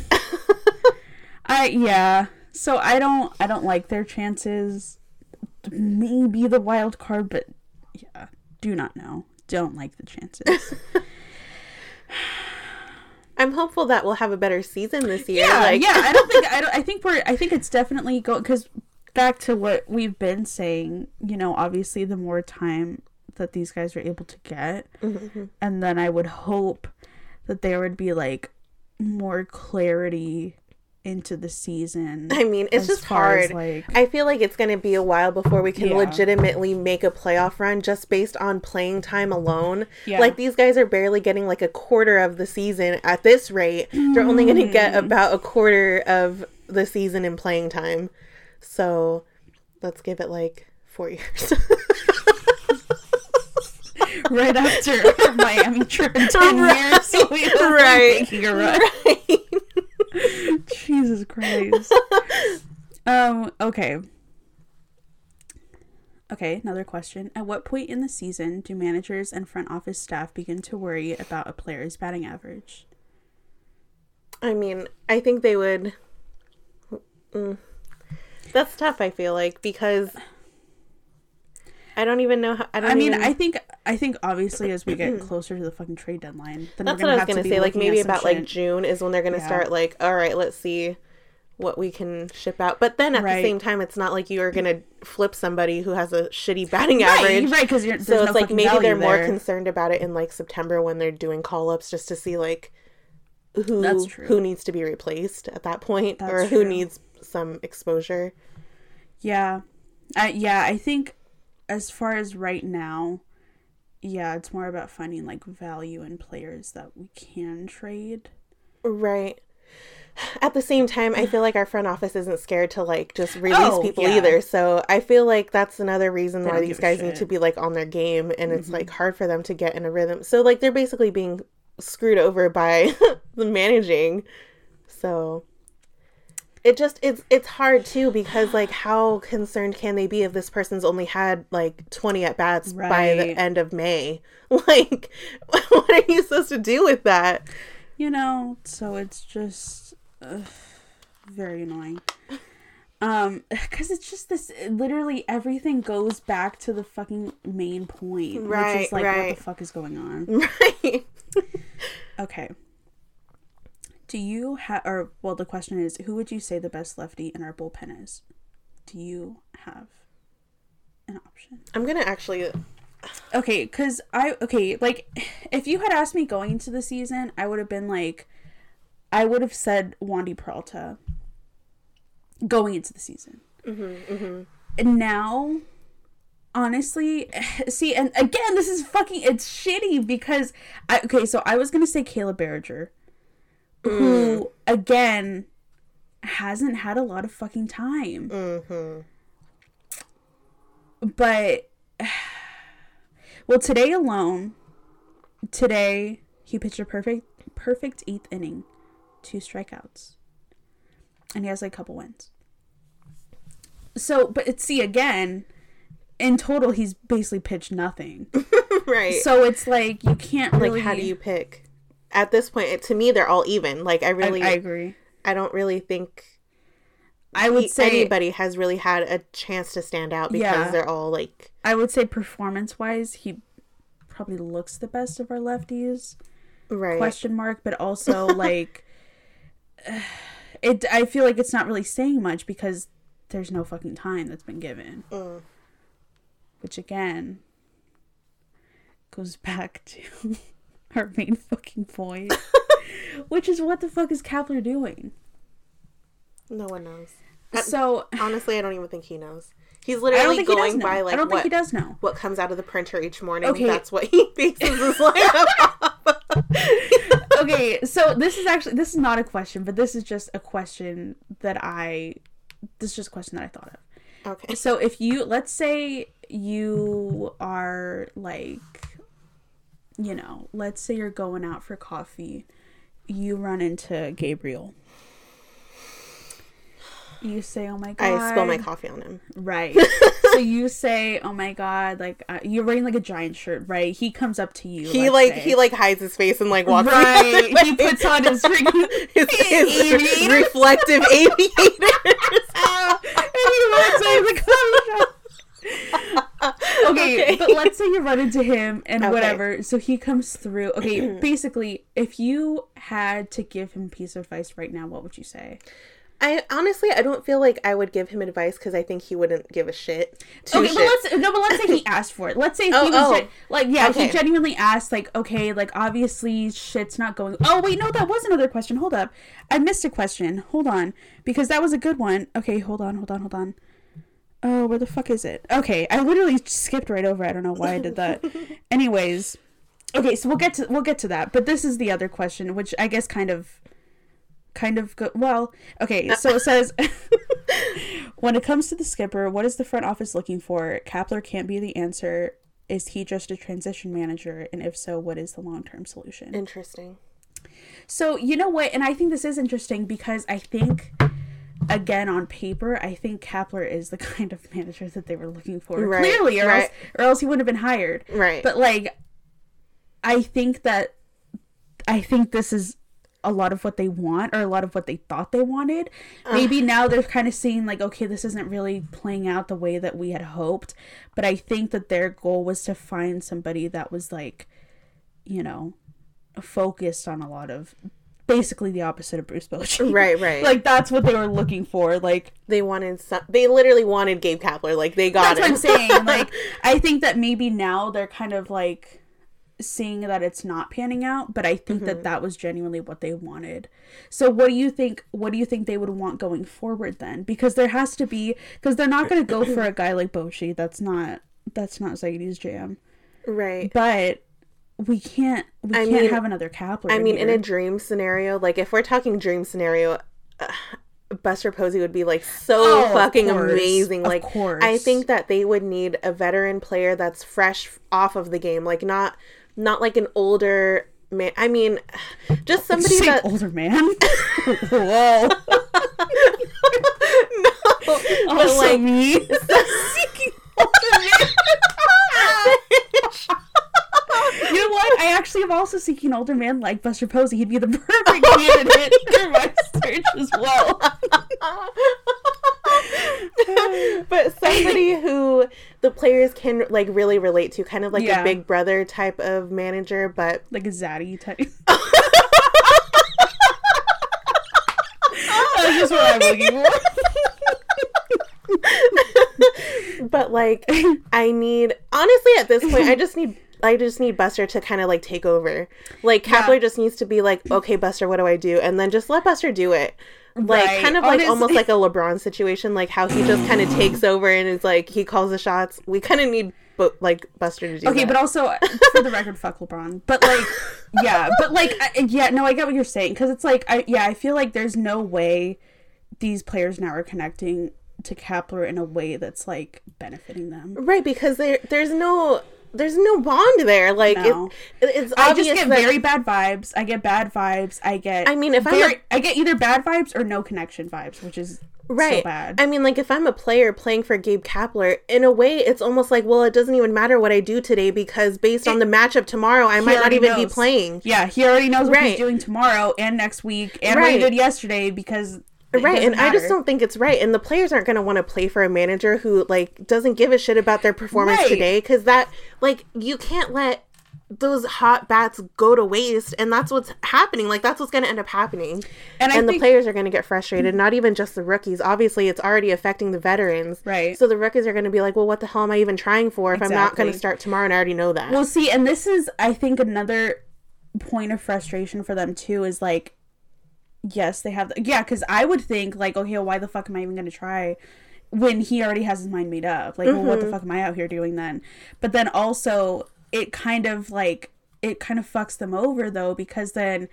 A: I yeah. So I don't I don't like their chances. Maybe the wild card, but yeah, do not know. Don't like the chances.
B: I'm hopeful that we'll have a better season this year
A: yeah,
B: like
A: yeah. I don't think I don't. I *laughs* think we're. I think it's definitely going because back to what we've been saying. You know, obviously, the more time that these guys are able to get,
B: Mm-hmm.
A: and then I would hope that there would be like more clarity into the season.
B: i mean it's just hard
A: like
B: i feel like it's going to be a while before we can
A: Yeah.
B: legitimately make a playoff run just based on playing time alone
A: Yeah.
B: like these guys are barely getting like a quarter of the season at this rate they're only going to get
A: Mm.
B: about a quarter of the season in playing time so let's give it like four years *laughs*
A: right after *laughs* Miami trip in ten years, so are
B: Right. *laughs*
A: Jesus Christ. um. Okay. Okay. Another question: At what point in the season do managers and front office staff begin to worry about a player's batting average?
B: I mean, I think they would. Mm. That's tough. I feel like because I don't even know how. I don't.
A: I mean,
B: even-
A: I think I think obviously as we get closer to the fucking trade deadline, then
B: that's
A: we're
B: what I was gonna say. Like maybe about like
A: shit.
B: June is when they're gonna
A: Yeah.
B: start. Like, all right, let's see what we can ship out. But then at
A: Right.
B: the same time, it's not like you are gonna flip somebody who has a shitty batting average.
A: right? Because there's
B: So
A: no
B: it's like maybe they're more
A: there.
B: concerned about it in like September when they're doing call ups just to see like who
A: That's true.
B: who needs to be replaced at that point
A: That's
B: or who
A: true.
B: needs some exposure.
A: Yeah. I yeah, I think as far as right now, yeah, it's more about finding like value in players that we can trade.
B: Right. at the same time, I feel like our front office isn't scared to like just release
A: Oh,
B: people
A: yeah.
B: either. So I feel like that's another reason why these guys need.
A: Mm-hmm.
B: to be like on their game and it's like hard for them to get in a rhythm. So like they're basically being screwed over by *laughs* the managing. So it just it's it's hard too because like how concerned can they be if this person's only had like 20 at bats by the end of May? *laughs* Like *laughs* what are you supposed to do with that?
A: you know so it's just ugh, very annoying um *laughs* because it's just this literally everything goes back to the fucking main point which
B: Right,
A: is like what the fuck is going on
B: Right.
A: okay do you have or well the question is who would you say the best lefty in our bullpen is? Do you have an option?
B: I'm to actually
A: okay because i okay like if you had asked me going into the season i would have been like i would have said wandy peralta going into the season. Mm-hmm, mm-hmm. And now honestly *laughs* see and again this is fucking it's shitty because i okay so i was gonna say Kayla caleb Baragar, who again hasn't had a lot of fucking time. Mm-hmm. But *sighs* well today alone today he pitched a perfect perfect eighth inning two strikeouts. And he has like a couple wins. So but it's see again in total he's basically pitched nothing. *laughs*
B: Right.
A: so it's like you can't really
B: like how do you pick? At this point, it, to me, they're all even. Like I
A: I,
B: really,
A: I
B: I,
A: agree I
B: don't really think
A: i would say
B: anybody has really had a chance to stand out because
A: Yeah.
B: they're all like
A: i would say performance wise he probably looks the best of our lefties
B: right.
A: question mark but also *laughs* like *sighs* it i feel like it's not really saying much because there's no fucking time that's been given
B: Mm.
A: which again goes *laughs* back to our main fucking point *laughs* which is what the fuck is Kapler doing
B: No one knows.
A: So
B: Honestly, I don't even think he knows. He's literally
A: think he does
B: going by like
A: i don't
B: what
A: think he does know
B: what comes out of the printer each morning.
A: Okay.
B: That's what he *laughs* bases his lineup off. *laughs*
A: okay, so this is actually this is not a question, but this is just a question that I this is just a question that I thought of.
B: okay.
A: So if you let's say you are like you know, let's say you're going out for coffee, you run into Gabriel. You say, "Oh my god."
B: I spill my coffee on him.
A: Right. *laughs* so you say, "Oh my god," like uh, you're wearing like a giant shirt, right? He comes up to you.
B: He like
A: say.
B: he like hides his face and like walks
A: Right. He puts on his *laughs* freaking
B: his, his *laughs*
A: aviator.
B: reflective aviators.
A: and he runs out of the coffee shop. *laughs* Okay,
B: Okay.
A: but let's say you run into him and
B: Okay.
A: whatever. So he comes through. *clears throat* Okay, basically, if you had to give him piece of advice right now, what would you say?
B: I honestly, I don't feel like I would give him advice because I think he wouldn't give a shit.
A: Okay, but let's no, but let's say he *laughs* asked for it. Let's say
B: Oh,
A: he was
B: oh.
A: gen- like, yeah,
B: Okay.
A: he genuinely asked, like, okay, like obviously shit's not going. Oh wait, no, that was another question. Hold up, I missed a question. Hold on, because that was a good one. Okay, hold on, hold on, hold on. Oh, where the fuck is it? Okay, I literally skipped right over. I don't know why I did that. *laughs* Anyways, okay, so we'll get to we'll get to that. But this is the other question, which I guess kind of, kind of go well. Okay, so it says. *laughs* When it comes to the skipper, what is the front office looking for? Kapler can't be the answer. Is he just a transition manager? And if so, what is the long term solution?
B: Interesting.
A: So, you know what? And I think this is interesting because I think, again, on paper, I think Kapler is the *laughs* kind of manager that they were looking for.
B: Right,
A: Clearly, or,
B: right.
A: else, or else he wouldn't have been hired.
B: Right.
A: But, like, I think that, I think this is a lot of what they want or a lot of what they thought they wanted. Maybe now they're kind of seeing like okay this isn't really playing out the way that we had hoped, but I think that their goal was to find somebody that was like you know focused on a lot of basically the opposite of Bruce Bochy. *laughs*
B: Right, right.
A: Like that's what they were looking for. Like
B: they wanted some. They literally wanted Gabe Kapler. Like they got
A: that's what. I'm saying. *laughs* Like I think that maybe now they're kind of like seeing that it's not panning out, but I think
B: Mm-hmm.
A: that that was genuinely what they wanted. So what do you think what do you think they would want going forward then? Because there has to be because they're not going to go for a guy like Bochy. That's not that's not Zaidi's jam.
B: right.
A: But we can't we
B: I
A: can't
B: mean-
A: have another Kapler.
B: I mean, in a dream scenario, like if we're talking dream scenario, uh, Buster Posey would be like so
A: Oh,
B: fucking amazing.
A: Of
B: Like,
A: course.
B: I think that they would need a veteran player that's fresh off of the game, like not not like an older man. I mean, just somebody that
A: older man. *laughs* Whoa. *laughs*
B: but
A: Also
B: like
A: me. Seeking older man. You know what? I actually am also seeking older man like Buster Posey. He'd be the perfect *laughs* oh candidate for my search as well. *laughs*
B: but somebody who the players can like really relate to, kind of like
A: Yeah.
B: a big brother type of manager, but
A: Like a zaddy type. *laughs* That's just what I'm looking for.
B: but like I need honestly at this point I just need I just need Buster to kind of like take over. Like Kapler
A: Yeah.
B: just needs to be like, okay, Buster, what do I do? And then just let Buster do it. Like
A: Right.
B: kind of like
A: Honestly-
B: almost like a LeBron situation, like how he just kind of takes *laughs* over and is like he calls the shots. We kind of need but like Buster to do
A: Okay,
B: that.
A: but also uh, for the record, fuck LeBron. But like, *laughs* yeah, but like, I, yeah, no, I get what you're saying because it's like, I yeah, I feel like there's no way these players now are connecting to Kapler in a way that's like benefiting them.
B: right because there there's no there's no bond there. Like
A: No.
B: it, it's
A: I just get very bad vibes. I get bad vibes. I get.
B: I mean, if I'm a-
A: I get either bad vibes or no connection vibes, which is
B: right.
A: so bad.
B: I mean, like if I'm a player playing for Gabe Kapler, in a way, it's almost like, well, it doesn't even matter what I do today because based on the matchup tomorrow, I might not even be playing.
A: yeah, he already knows what
B: Right.
A: he's doing tomorrow and next week and what he did yesterday because.
B: Right, and I just don't think it's right. And the players aren't going to want to play for a manager who like doesn't give a shit about their performance
A: Right.
B: today because that like you can't let those hot bats go to waste and that's what's happening like that's what's going to end up happening
A: And I
B: and the players are going to get frustrated not even just the rookies obviously it's already affecting the veterans
A: Right.
B: so the rookies are going to be like well what the hell am i even trying for if i'm not going to start tomorrow and i already know that
A: Well, see, and this is, I think, another point of frustration for them too is like, yes, they have, the, yeah, because I would think like, okay, well, why the fuck am I even gonna try when he already has his mind made up? Like, well, what the mm-hmm. fuck am I out here doing then? But then also, it kind of like it kind of fucks them over though because then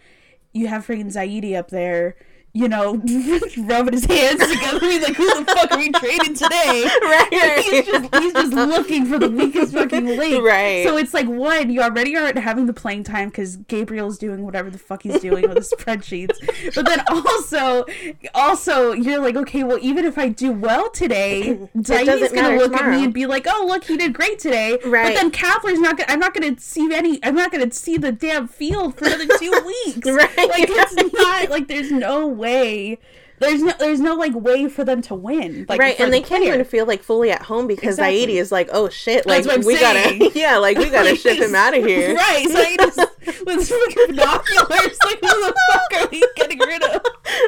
A: you have freaking Zaidi up there. You know, *laughs* rubbing his hands together, he's like, "Who the fuck are we trading today?" *laughs*
B: Right.
A: he's just he's just looking for the weakest fucking link.
B: Right.
A: So it's like one, you already aren't having the playing time because Gabriel's doing whatever the fuck he's doing with the *laughs* spreadsheets. But then also, also you're like, okay, well, even if I do well today, Zaidi's gonna look at me and be like, oh, look, he did great today.
B: Right.
A: But then Kapler's not gonna. I'm not gonna see any. I'm not gonna see the damn field for another two weeks.
B: Right.
A: Like it's not like there's no way. There's no there's no like way for them to win. Like
B: right and
A: the
B: they can't even feel like fully at home because
A: Exactly.
B: Zaidi is like oh shit like
A: That's what I'm
B: we
A: saying.
B: gotta *laughs* yeah like we gotta *laughs* ship him out of here *laughs*
A: Right, so with fucking binoculars, *laughs* like who the fuck are we getting rid of?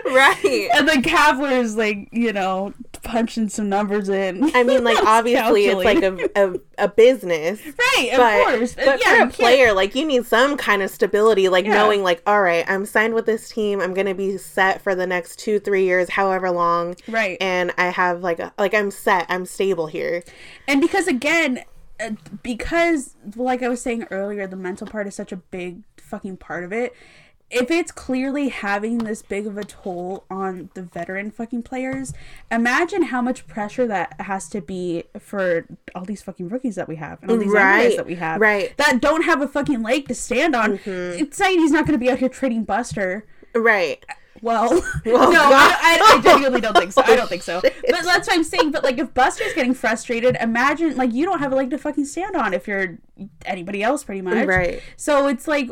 B: right
A: And then Kapler's like, you know, punching some numbers in.
B: I mean, like *laughs* obviously it's like a, a, a business, *laughs*
A: right, of
B: but
A: course.
B: but
A: yeah,
B: for a
A: can't-
B: player, like you need some kind of stability, like
A: Yeah.
B: knowing, like, all right, I'm signed with this team, I'm gonna be set for the next two, three years, however long,
A: Right.
B: and I have like a like I'm set, I'm stable here.
A: And because again, Uh, because like I was saying earlier, the mental part is such a big fucking part of it. If it's clearly having this big of a toll on the veteran fucking players, imagine how much pressure that has to be for all these fucking rookies that we have and all these
B: Right,
A: MLAs that we have
B: right.
A: that don't have a fucking leg to stand on. Mm-hmm. It's saying he's not going to be out here trading Buster.
B: Right.
A: Well, *laughs*
B: Well,
A: no. I, I, I genuinely don't think so. I don't *laughs* think so. But that's what I'm saying. But like, if Buster's getting frustrated, imagine like you don't have a leg to fucking stand on if you're anybody else, pretty much.
B: Right.
A: So it's like,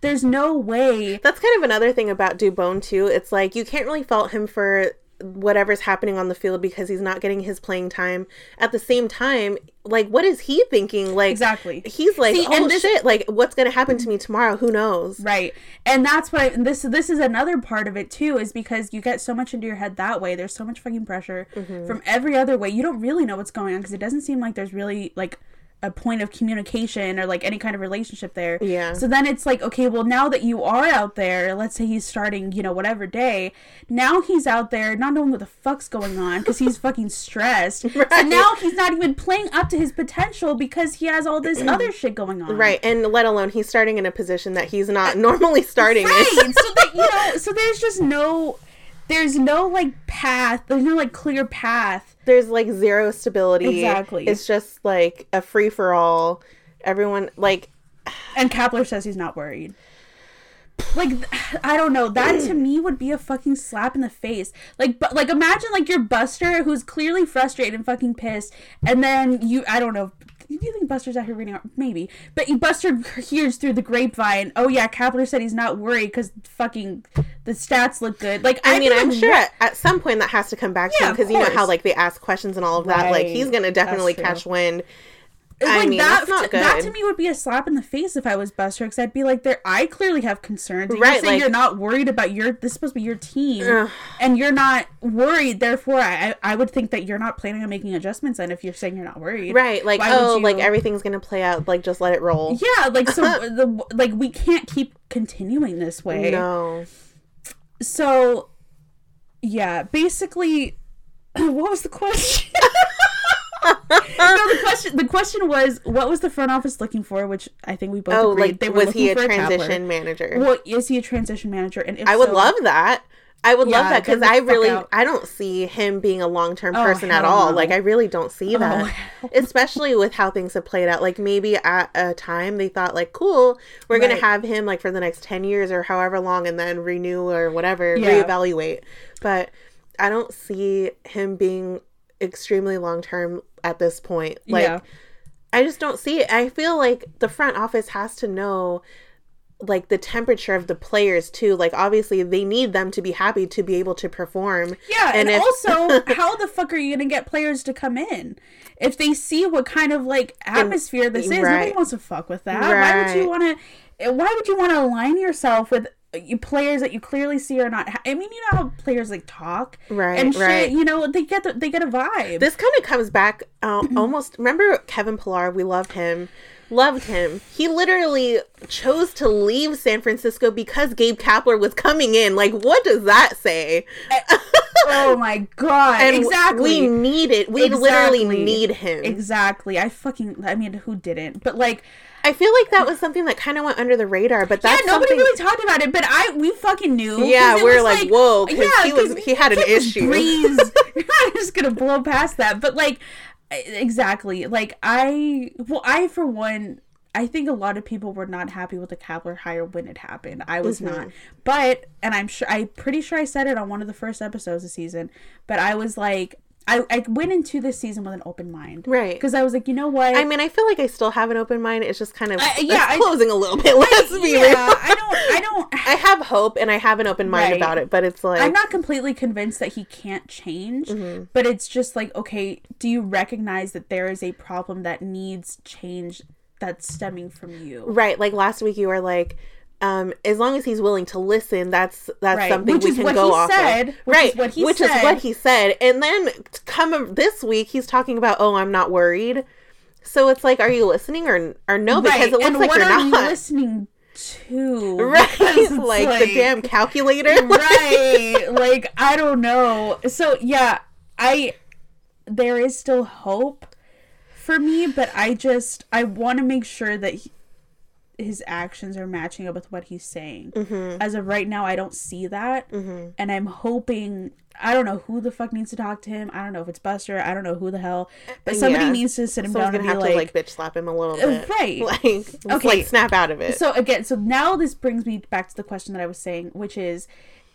A: there's no way.
B: That's kind of another thing about Dubón too. It's like you can't really fault him for whatever's happening on the field because he's not getting his playing time. At the same time, like what is he thinking? Like
A: Exactly.
B: He's like,
A: See,
B: oh
A: and this-
B: shit! Like what's gonna happen to me tomorrow? Who knows?
A: Right. And that's why this this is another part of it too is because you get so much into your head that way. There's so much fucking pressure
B: Mm-hmm.
A: from every other way. You don't really know what's going on because it doesn't seem like there's really like a point of communication or like any kind of relationship there.
B: Yeah.
A: So then it's like, okay, well now that you are out there, let's say he's starting, you know, whatever day, now he's out there not knowing what the fuck's going on because he's *laughs* fucking stressed.
B: Right.
A: So now he's not even playing up to his potential because he has all this other shit going on.
B: Right, and let alone he's starting in a position that he's not normally starting
A: Right.
B: in.
A: so that you *laughs* know, so there's just no there's no like path, there's no like clear path.
B: There's like zero stability.
A: Exactly.
B: It's just like a free for all. Everyone like
A: And Kapler says he's not worried. Like I don't know. That to me would be a fucking slap in the face. Like, but like imagine like your Buster who's clearly frustrated and fucking pissed, and then you I don't know. Do you think Buster's out here reading? art? Maybe, but you Buster hears through the grapevine. Oh yeah, Kapler said he's not worried because fucking the stats look good. Like
B: I
A: I'd
B: mean, I'm sure
A: what?
B: at, at some point that has to come back to him because you know how like they ask questions and all of that. Like he's gonna definitely catch wind. I
A: like
B: mean,
A: that,
B: that's not
A: that
B: good.
A: to me would be a slap in the face if I was Buster, because I'd be like, "There, I clearly have concerns. And
B: Right,
A: You're saying
B: like-
A: you're not worried about your. This is supposed to be your team,
B: Ugh.
A: and you're not worried. Therefore, I, I would think that you're not planning on making adjustments. And if you're saying you're not worried,
B: Right, like
A: Why
B: oh,
A: you-
B: like everything's gonna play out. Like just let it roll.
A: yeah, like so, *laughs* the like we can't keep continuing this way.
B: No,
A: So, yeah, basically, *clears throat* what was the question? *laughs* no, the *laughs* question the question was what was the front office looking for, which I think we both
B: oh,
A: agreed
B: like
A: they were
B: was
A: looking
B: he a
A: for a
B: transition
A: Kapler.
B: manager?
A: Well, is he a transition manager? And if
B: I would
A: so-
B: love that. I would love that because I really,
A: out.
B: I don't see him being a long term
A: Oh,
B: person at all.
A: no.
B: Like I really don't see oh, that,
A: Oh,
B: especially with how things have played out. Like maybe at a time they thought like, cool, we're gonna have him like for the next ten years or however long, and then renew or whatever,
A: Yeah.
B: reevaluate. But I don't see him being extremely long term at this point. Like
A: yeah,
B: I just don't see it. I feel like the front office has to know like the temperature of the players too. Like obviously they need them to be happy to be able to perform.
A: yeah, and,
B: and if-
A: also, *laughs* how the fuck are you gonna get players to come in if they see what kind of like atmosphere this is? Nobody wants to fuck with that. Why would you want to? Why would you want to align yourself with? You players that you clearly see are not. Ha- I mean, you know how players like talk,
B: Right,
A: And shit.
B: right.
A: You know, they get the, they get a vibe.
B: This kind of comes back uh, *clears throat* almost. Remember Kevin Pillar? We loved him. Loved him. He literally chose to leave San Francisco because Gabe Kapler was coming in. Like, what does that say?
A: oh my god!
B: And
A: exactly.
B: we need it. We literally need him.
A: Exactly. I fucking. I mean, who didn't? But like,
B: I feel like that was something that kind of went under the radar. But that's
A: yeah, nobody
B: something.
A: really talked about it. But I, we fucking knew.
B: Yeah, we're like, whoa, 'cause he was- he had an
A: you can't just
B: issue. *laughs*
A: Breeze. *laughs* Not just gonna blow past that. But like, exactly. Like I, well, I for one. I think a lot of people were not happy with the Kapler hire when it happened. I was
B: Mm-hmm.
A: not. But and I'm sure I'm pretty sure I said it on one of the first episodes of the season, but I was like I, I went into this season with an open mind.
B: Right.
A: Because I was like, you know what?
B: I mean, I feel like I still have an open mind. It's just kind of
A: I- yeah, I-
B: closing a little bit. Let's be
A: yeah,
B: real.
A: I don't I don't *laughs*
B: I have hope and I have an open mind
A: Right.
B: about it, but it's like
A: I'm not completely convinced that he can't change,
B: Mm-hmm.
A: but it's just like, okay, do you recognize that there is a problem that needs change that's stemming from you?
B: right. Like last week, you were like, um, as long as he's willing to listen, that's that's
A: Right.
B: something
A: Which
B: we
A: is
B: can go off
A: said,
B: of.
A: which is
B: right,
A: what he
B: which is what he said, and then come this week, he's talking about, oh, I'm not worried. So it's like, are you listening or or no? Because
A: right.
B: it looks
A: and
B: like
A: what
B: you're
A: are you
B: not.
A: listening to? *laughs*
B: Right,
A: it's *laughs*
B: like, the damn calculator.
A: right. *laughs* Like I don't know. So yeah, I there is still hope for me, but I just I want to make sure that he, his actions are matching up with what he's saying.
B: Mm-hmm.
A: As of right now, I don't see that, and I'm hoping. I don't know who the fuck needs to talk to him. I don't know if it's Buster. I don't know who the hell, but somebody
B: Yeah.
A: needs to sit him
B: Someone's
A: down and
B: have
A: be
B: to
A: like,
B: like bitch slap him a little bit,
A: right. *laughs*
B: Like,
A: Okay.
B: like snap out of it.
A: So again, so now this brings me back to the question that I was saying, which is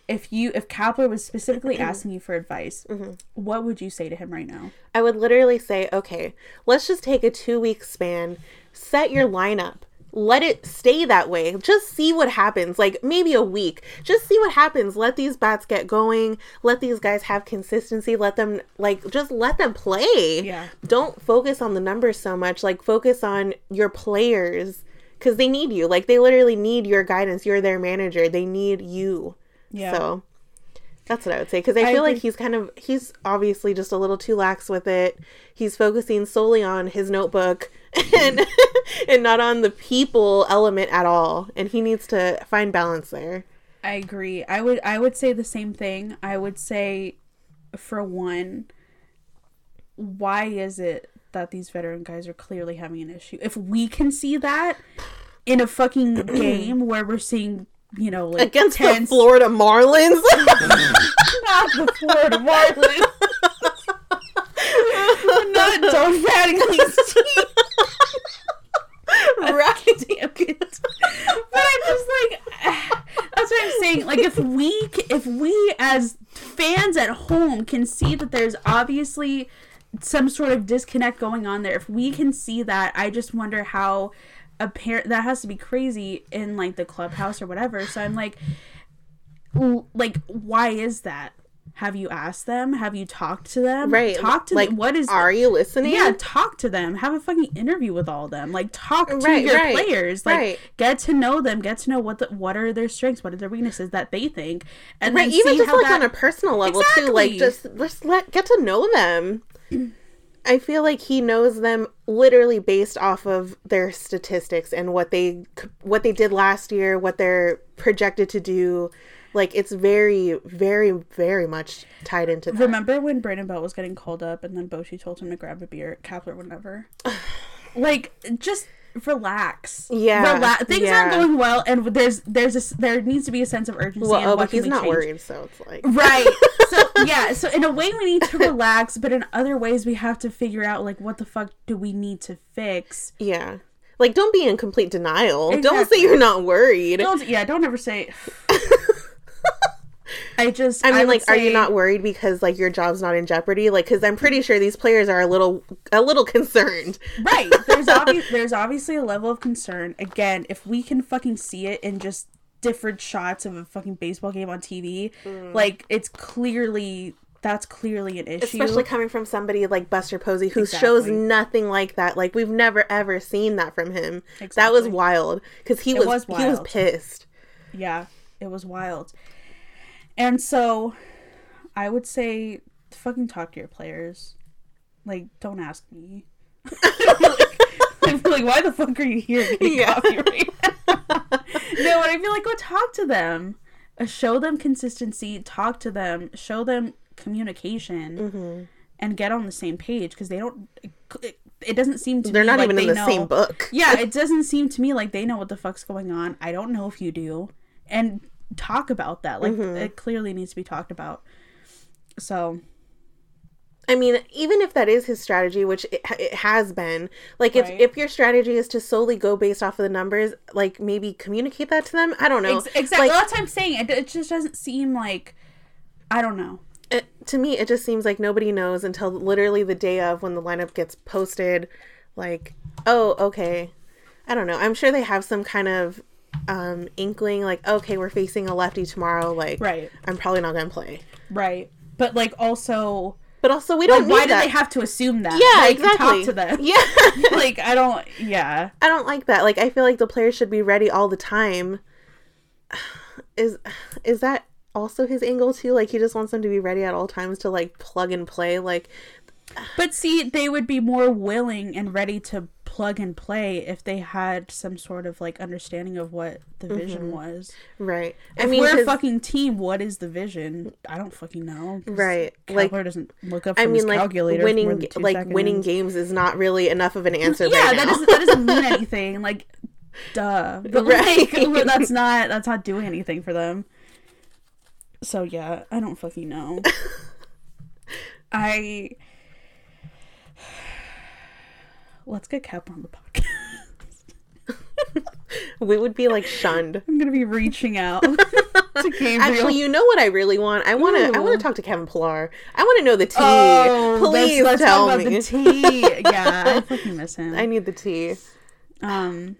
A: if you if Kapler was specifically *clears throat* asking you for advice,
B: Mm-hmm.
A: what would you say to him right now?
B: I would literally say, okay, let's just take a two week span, set your lineup, let it stay that way. Just see what happens. Like maybe a week. Just see what happens. Let these bats get going. Let these guys have consistency. Let them, like, just let them play.
A: Yeah.
B: Don't focus on the numbers so much. Like, focus on your players because they need you. Like, they literally need your guidance. You're their manager. They need you.
A: Yeah.
B: So That's what I would say because I,
A: I
B: feel like he's kind of he's obviously just a little too lax with it. He's focusing solely on his notebook *laughs* and *laughs* and not on the people element at all. And he needs to find balance there.
A: I agree. I would I would say the same thing. I would say for one why is it that these veteran guys are clearly having an issue? If we can see that in a fucking *clears throat* game where we're seeing, you know, like
B: Against the Florida Marlins. *laughs*
A: not the Florida Marlins. not Don Mattingly's team.
B: right. *laughs*
A: Damn it. But I'm just like, *sighs* that's what I'm saying. Like, if we, if we as fans at home can see that there's obviously some sort of disconnect going on there, if we can see that, I just wonder how apparent that has to be crazy in like the clubhouse or whatever. So I'm like, like, why is that? Have you asked them? Have you talked to them?
B: Right.
A: Talk to
B: like,
A: them. What is
B: Are you listening?
A: yeah, talk to them. Have a fucking interview with all of them. Like talk to
B: Right,
A: your
B: right,
A: players. Like
B: right.
A: get to know them. Get to know what the what are their strengths, what are their weaknesses that they think, and
B: Right,
A: then
B: even
A: see
B: just
A: how
B: like
A: that.
B: on a personal level too. Like just just let get to know them. I feel like he knows them literally based off of their statistics and what they what they did last year, what they're projected to do. Like it's very, very, very much tied into that.
A: Remember when Brandon Belt was getting called up, and then Bochy told him to grab a beer. Kapler would never. *sighs* like just relax.
B: Yeah,
A: relax. Things
B: yeah.
A: aren't going well, and there's there's a there needs to be a sense of urgency.
B: well,
A: and
B: oh,
A: what
B: but he's not
A: change.
B: worried, so it's like
A: Right. *laughs* So yeah, so in a way we need to relax, but in other ways we have to figure out like what the fuck do we need to fix.
B: yeah. Like don't be in complete denial. Don't say you're not worried.
A: Don't yeah, don't ever say I just
B: I mean,
A: would
B: like, are you not worried because like your job's not in jeopardy? Like, because I'm pretty sure these players are a little, a little *laughs* concerned.
A: right? There's *laughs* there's obviously a level of concern. Again, if we can fucking see it in just different shots of a fucking baseball game on TV,
B: Mm.
A: like it's clearly that's clearly an issue.
B: Especially coming from somebody like Buster Posey, who shows nothing like that. Like we've never ever seen that from him. That was wild because he was,
A: was
B: he was pissed.
A: Yeah, it was wild. And so I would say fucking talk to your players. Like, don't ask me. Feel *laughs* like, why the fuck are you here
B: Yeah.
A: right *laughs* *laughs* no, but I feel like go talk to them. Uh, show them consistency, talk to them, show them communication,
B: Mm-hmm.
A: and get on the same page because they don't. It, it doesn't seem to
B: They're not
A: like
B: even in the
A: know.
B: same book.
A: Yeah, it doesn't seem to me like they know what the fuck's going on. I don't know if you do. And talk about that. Like
B: Mm-hmm.
A: it clearly needs to be talked about. So,
B: I mean, even if that is his strategy, which it, it has been, like if,
A: Right.
B: if your strategy is to solely go based off of the numbers, like maybe communicate that to them. I don't know.
A: ex- exactly.
B: Like,
A: That's what I'm saying. It, it just doesn't seem like I don't know.
B: it, to me, it just seems like nobody knows until literally the day of when the lineup gets posted. Like, oh, okay. I don't know. I'm sure they have some kind of um inkling like okay we're facing a lefty tomorrow like
A: Right.
B: i'm probably not gonna play
A: Right. But like also
B: but also we don't
A: like, why
B: need
A: do they have to assume that?
B: yeah
A: like,
B: exactly
A: Talk to them.
B: yeah *laughs*
A: like I don't yeah.
B: I don't like that. Like I feel like the players should be ready all the time. *sighs* Is is that also his angle too? Like he just wants them to be ready at all times to like plug and play. Like
A: But see, they would be more willing and ready to plug and play if they had some sort of like understanding of what the vision mm-hmm. was.
B: right. I
A: If
B: mean,
A: we're a fucking team, what is the vision? I don't fucking know.
B: Right, like-
A: Kapler doesn't look up from
B: I mean,
A: his
B: like winning, like winning games is not really enough of an *laughs* answer.
A: Yeah,
B: right
A: that doesn't that doesn't mean *laughs* anything. Like, duh. *laughs* But
B: Right.
A: like, that's not that's not doing anything for them. So yeah, I don't fucking know. I let's get Cap on the podcast.
B: we would be like shunned.
A: I'm gonna be reaching out *laughs* to Gabriel.
B: Actually, you know what I really want? I want to. I want to talk to Kevin Pillar. I want to know the tea.
A: Oh,
B: Please
A: let's, let's
B: tell
A: talk about
B: me.
A: the tea. Yeah, I fucking miss him.
B: I need the tea.
A: um,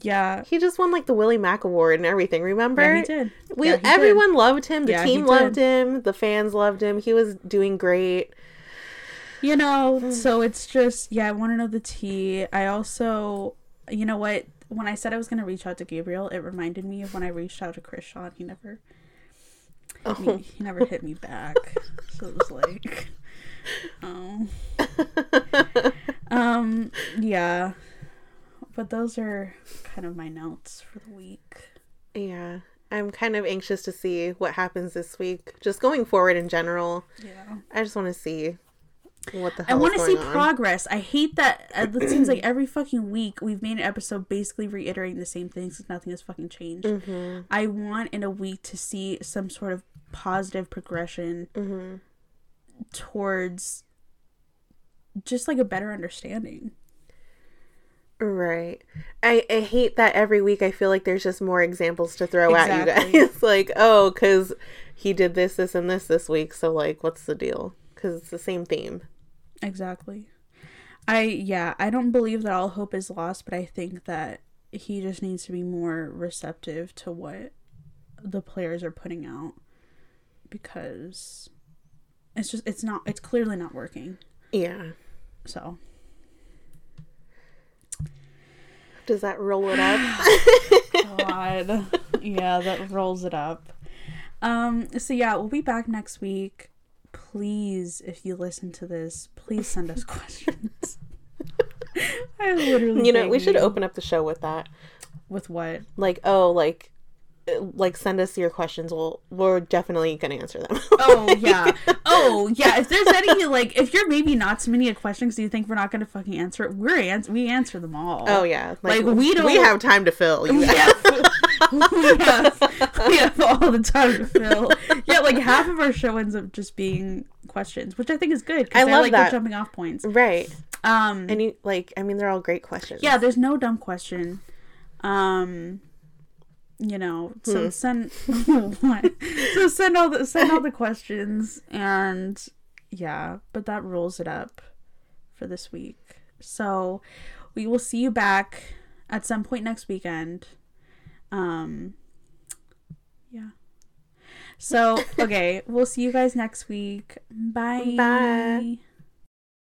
A: yeah,
B: He just won like the Willie Mac Award and everything. Remember?
A: yeah, he did.
B: We
A: Yeah, he did.
B: everyone loved him. The
A: Yeah,
B: team loved him. The fans loved him. He was doing great.
A: You know, so it's just yeah. I want to know the tea. I also, you know what? When I said I was gonna reach out to Gabriel, it reminded me of when I reached out to Chris and He never, I mean, he never hit me back. So it was like, oh. Um, yeah. But those are kind of my notes for the week.
B: yeah. I'm kind of anxious to see what happens this week. Just going forward in general.
A: Yeah.
B: I just want to see what the
A: I want to see
B: on.
A: progress. I hate that uh, it seems like every fucking week we've made an episode basically reiterating the same things because nothing has fucking changed.
B: Mm-hmm.
A: I want in a week to see some sort of positive progression
B: Mm-hmm.
A: towards just like a better understanding.
B: Right. I, I hate that every week I feel like there's just more examples to throw at you guys. *laughs* like, oh, because he did this, this, and this this week. So, like, what's the deal? Because it's the same theme.
A: Exactly. I yeah, I don't believe that all hope is lost, but I think that he just needs to be more receptive to what the players are putting out because it's just it's not it's clearly not working.
B: Yeah.
A: So,
B: Does that roll it up? *sighs*
A: God. *laughs* yeah, that rolls it up. Um so yeah, we'll be back next week. Please, if you listen to this, please send us *laughs* questions. I literally
B: you know, we should open up the show with that.
A: with what?
B: Like, oh, like, uh, like send us your questions. We'll we're definitely gonna answer them.
A: Oh *laughs* yeah. Oh yeah. If there's any like, if you're maybe not submitting a question because you think we're not gonna fucking answer it, we're ans- we answer them all.
B: oh yeah.
A: Like, we don't-
B: We have time to fill. You
A: we have, we have all the time to fill. Yeah, like half of our show ends up just being questions, which I think is good
B: I
A: because
B: love
A: like
B: that.
A: jumping off points.
B: right.
A: Um.
B: And you like, I mean, they're all great questions.
A: yeah, there's no dumb question. Um. You know, so
B: Hmm.
A: send what? *laughs* so send all the send all the questions and yeah, but that rolls it up for this week. So we will see you back at some point next weekend. Um yeah. So, okay, we'll see you guys next week. Bye.
B: Bye.